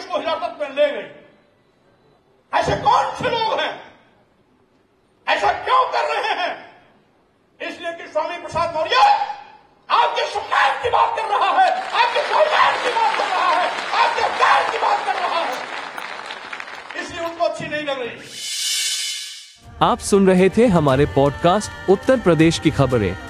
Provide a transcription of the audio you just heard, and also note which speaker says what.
Speaker 1: उसको हिरासत में ले गई। ऐसे कौन से लोग हैं? ऐसा क्यों कर रहे हैं? इसलिए कि स्वामी प्रसाद मौर्य आपके सुखायत की बात कर रहा है, आपके सहूलियत की बात कर रहा है, आपके प्यार की बात कर रहा है। इसलिए उनको अच्छी नहीं लग रही।
Speaker 2: आप सुन रहे थे हमारे पॉडकास्ट उत्तर प्रदेश की खबरें।